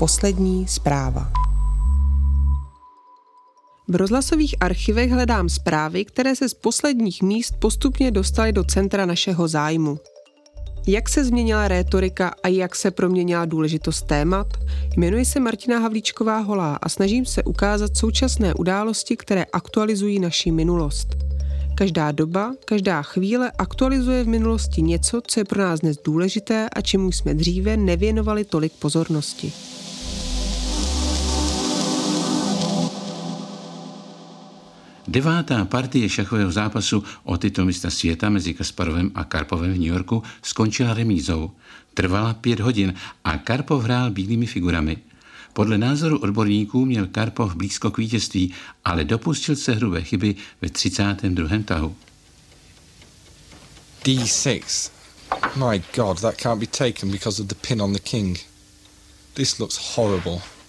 poslední zpráva. V rozhlasových archivech hledám zprávy, které se z posledních míst postupně dostaly do centra našeho zájmu. Jak se změnila rétorika a jak se proměnila důležitost témat? Jmenuji se Martina Havlíčková Holá a snažím se ukázat současné události, které aktualizují naši minulost. Každá doba, každá chvíle aktualizuje v minulosti něco, co je pro nás dnes důležité a čemu jsme dříve nevěnovali tolik pozornosti. Devátá partie šachového zápasu o titul mistra světa mezi Kasparovem a Karpovem v New Yorku skončila remízou. Trvala pět hodin a Karpov hrál bílými figurami. Podle názoru odborníků měl Karpov blízko k vítězství, ale dopustil se hrubé chyby ve 32. tahu. D6. My god, that can't be taken because of the pin on the king. This looks horrible.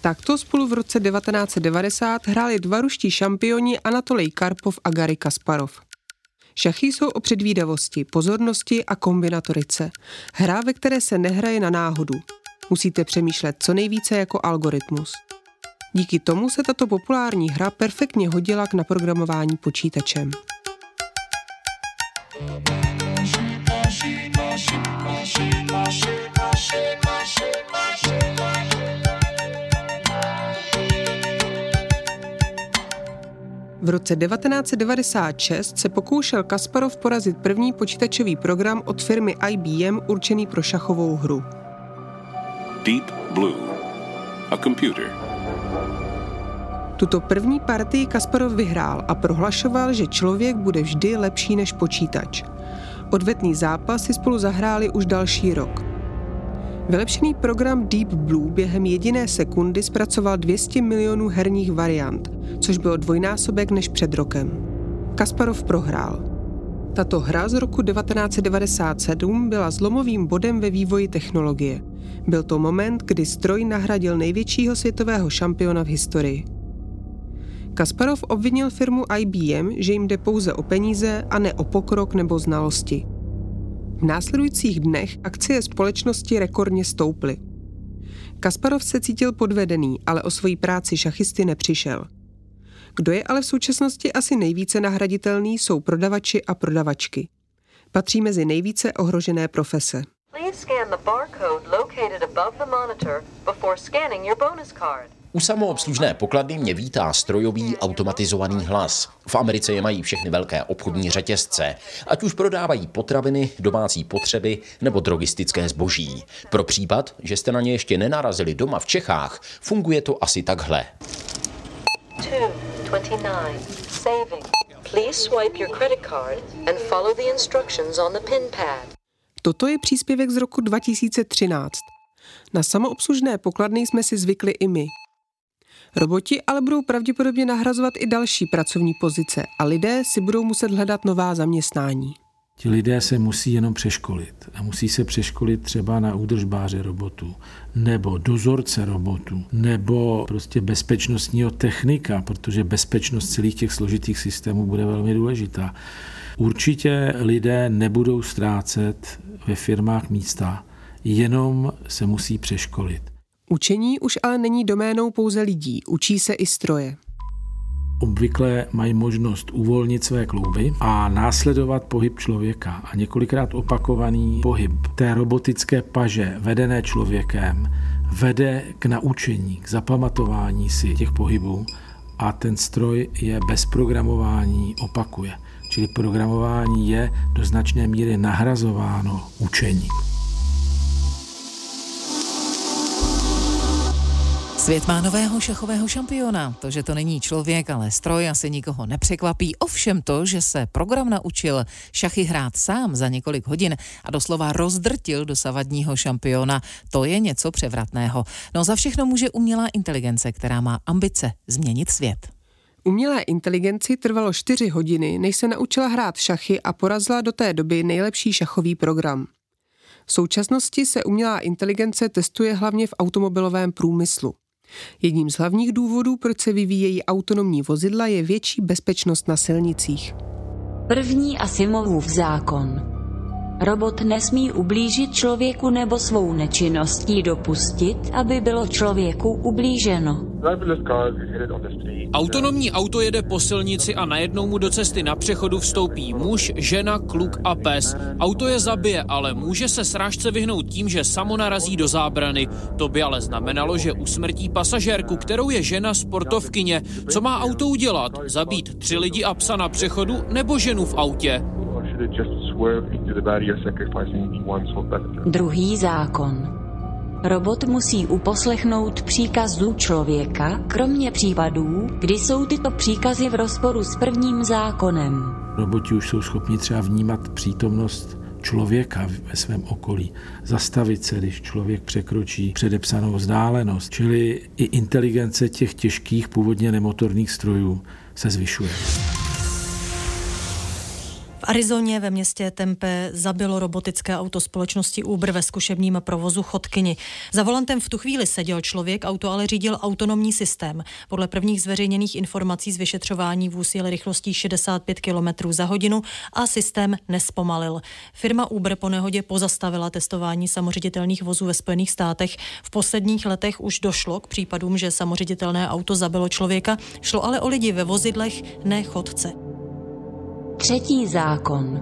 Takto spolu v roce 1990 hráli dva ruští šampioni Anatolij Karpov a Gary Kasparov. Šachy jsou o předvídavosti, pozornosti a kombinatorice. Hra, ve které se nehraje na náhodu. Musíte přemýšlet co nejvíce jako algoritmus. Díky tomu se tato populární hra perfektně hodila k naprogramování počítačem. V roce 1996 se pokoušel Kasparov porazit první počítačový program od firmy IBM určený pro šachovou hru. Deep Blue. A computer. Tuto první partii Kasparov vyhrál a prohlašoval, že člověk bude vždy lepší než počítač. Odvetný zápas si spolu zahráli už další rok. Vylepšený program Deep Blue během jediné sekundy zpracoval 200 milionů herních variant, což bylo dvojnásobek než před rokem. Kasparov prohrál. Tato hra z roku 1997 byla zlomovým bodem ve vývoji technologie. Byl to moment, kdy stroj nahradil největšího světového šampiona v historii. Kasparov obvinil firmu IBM, že jim jde pouze o peníze a ne o pokrok nebo znalosti. V následujících dnech akcie společnosti rekordně stouply. Kasparov se cítil podvedený, ale o svoji práci šachisty nepřišel. Kdo je ale v současnosti asi nejvíce nahraditelný, jsou prodavači a prodavačky. Patří mezi nejvíce ohrožené profese. U samoobslužné pokladny mě vítá strojový automatizovaný hlas. V Americe je mají všechny velké obchodní řetězce, ať už prodávají potraviny, domácí potřeby nebo drogistické zboží. Pro případ, že jste na ně ještě nenarazili doma v Čechách, funguje to asi takhle. Toto je příspěvek z roku 2013. Na samoobslužné pokladny jsme si zvykli i my. Roboti ale budou pravděpodobně nahrazovat i další pracovní pozice a lidé si budou muset hledat nová zaměstnání. Ti lidé se musí jenom přeškolit. A musí se přeškolit třeba na údržbáře robotů, nebo dozorce robotů, nebo prostě bezpečnostního technika, protože bezpečnost celých těch složitých systémů bude velmi důležitá. Určitě lidé nebudou ztrácet ve firmách místa, jenom se musí přeškolit. Učení už ale není doménou pouze lidí, učí se i stroje. Obvykle mají možnost uvolnit své klouby a následovat pohyb člověka. A několikrát opakovaný pohyb té robotické paže vedené člověkem vede k naučení, k zapamatování si těch pohybů a ten stroj je bez programování opakuje. Čili programování je do značné míry nahrazováno učení. Svět má nového šachového šampiona. To, že to není člověk, ale stroj, asi nikoho nepřekvapí. Ovšem to, že se program naučil šachy hrát sám za několik hodin a doslova rozdrtil dosavadního šampiona, to je něco převratného. No za všechno může umělá inteligence, která má ambice změnit svět. Umělé inteligenci trvalo čtyři hodiny, než se naučila hrát šachy a porazila do té doby nejlepší šachový program. V současnosti se umělá inteligence testuje hlavně v automobilovém průmyslu. Jedním z hlavních důvodů, proč se vyvíjejí autonomní vozidla, je větší bezpečnost na silnicích. První Asimovův zákon. Robot nesmí ublížit člověku nebo svou nečinností dopustit, aby bylo člověku ublíženo. Autonomní auto jede po silnici a najednou mu do cesty na přechodu vstoupí muž, žena, kluk a pes. Auto je zabije, ale může se srážce vyhnout tím, že samo narazí do zábrany. To by ale znamenalo, že usmrtí pasažérku, kterou je žena sportovkyně. Co má auto udělat? Zabít tři lidi a psa na přechodu nebo ženu v autě? Druhý zákon. Robot musí uposlechnout příkazů člověka, kromě případů, kdy jsou tyto příkazy v rozporu s prvním zákonem. Roboti už jsou schopni třeba vnímat přítomnost člověka ve svém okolí, zastavit se, když člověk překročí předepsanou vzdálenost, čili i inteligence těch těžkých původně nemotorných strojů se zvyšuje. V Arizoně ve městě Tempe zabilo robotické auto společnosti Uber ve zkušebním provozu chodkyni. Za volantem v tu chvíli seděl člověk, auto ale řídil autonomní systém. Podle prvních zveřejněných informací z vyšetřování vůz jel rychlostí 65 km za hodinu a systém nespomalil. Firma Uber po nehodě pozastavila testování samoředitelných vozů ve Spojených státech. V posledních letech už došlo k případům, že samoředitelné auto zabilo člověka, šlo ale o lidi ve vozidlech, ne chodce. Třetí zákon.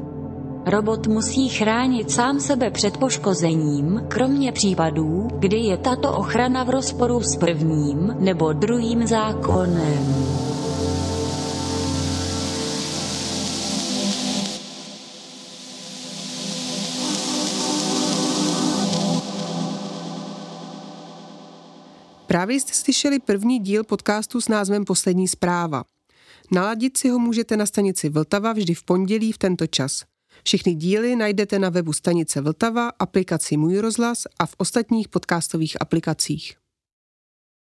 Robot musí chránit sám sebe před poškozením, kromě případů, kdy je tato ochrana v rozporu s prvním nebo druhým zákonem. Právě jste slyšeli první díl podcastu s názvem Poslední zpráva. Naladit si ho můžete na stanici Vltava vždy v pondělí v tento čas. Všechny díly najdete na webu stanice Vltava, aplikaci Můj rozhlas a v ostatních podcastových aplikacích.